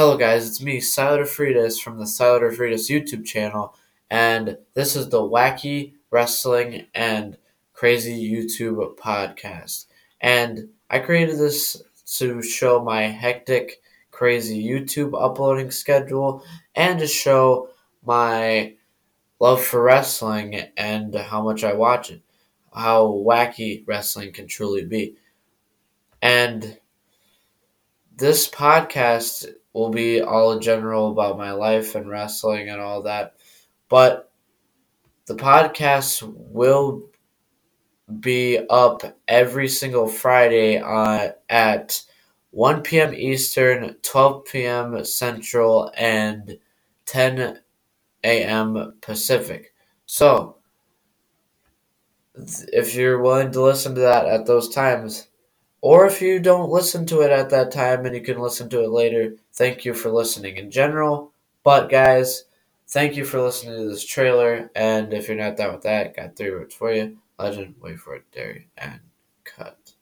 Hello, guys, it's me, Siler Friedis from the Siler Friedis YouTube channel, and this is the Wacky Wrestling and Crazy YouTube podcast. And I created this to show my hectic, crazy YouTube uploading schedule and to show my love for wrestling and how much I watch it, how wacky wrestling can truly be. And this podcast will be all general about my life and wrestling and all that. But the podcast will be up every single Friday uh, at 1 p.m. Eastern, 12 p.m. Central, and 10 a.m. Pacific. So, if you're willing to listen to that at those times, or if you don't listen to it at that time and you can listen to it later, thank you for listening in general. But, guys, thank you for listening to this trailer. And if you're not done with that, got three words for you legend, wait for it, dairy, and cut.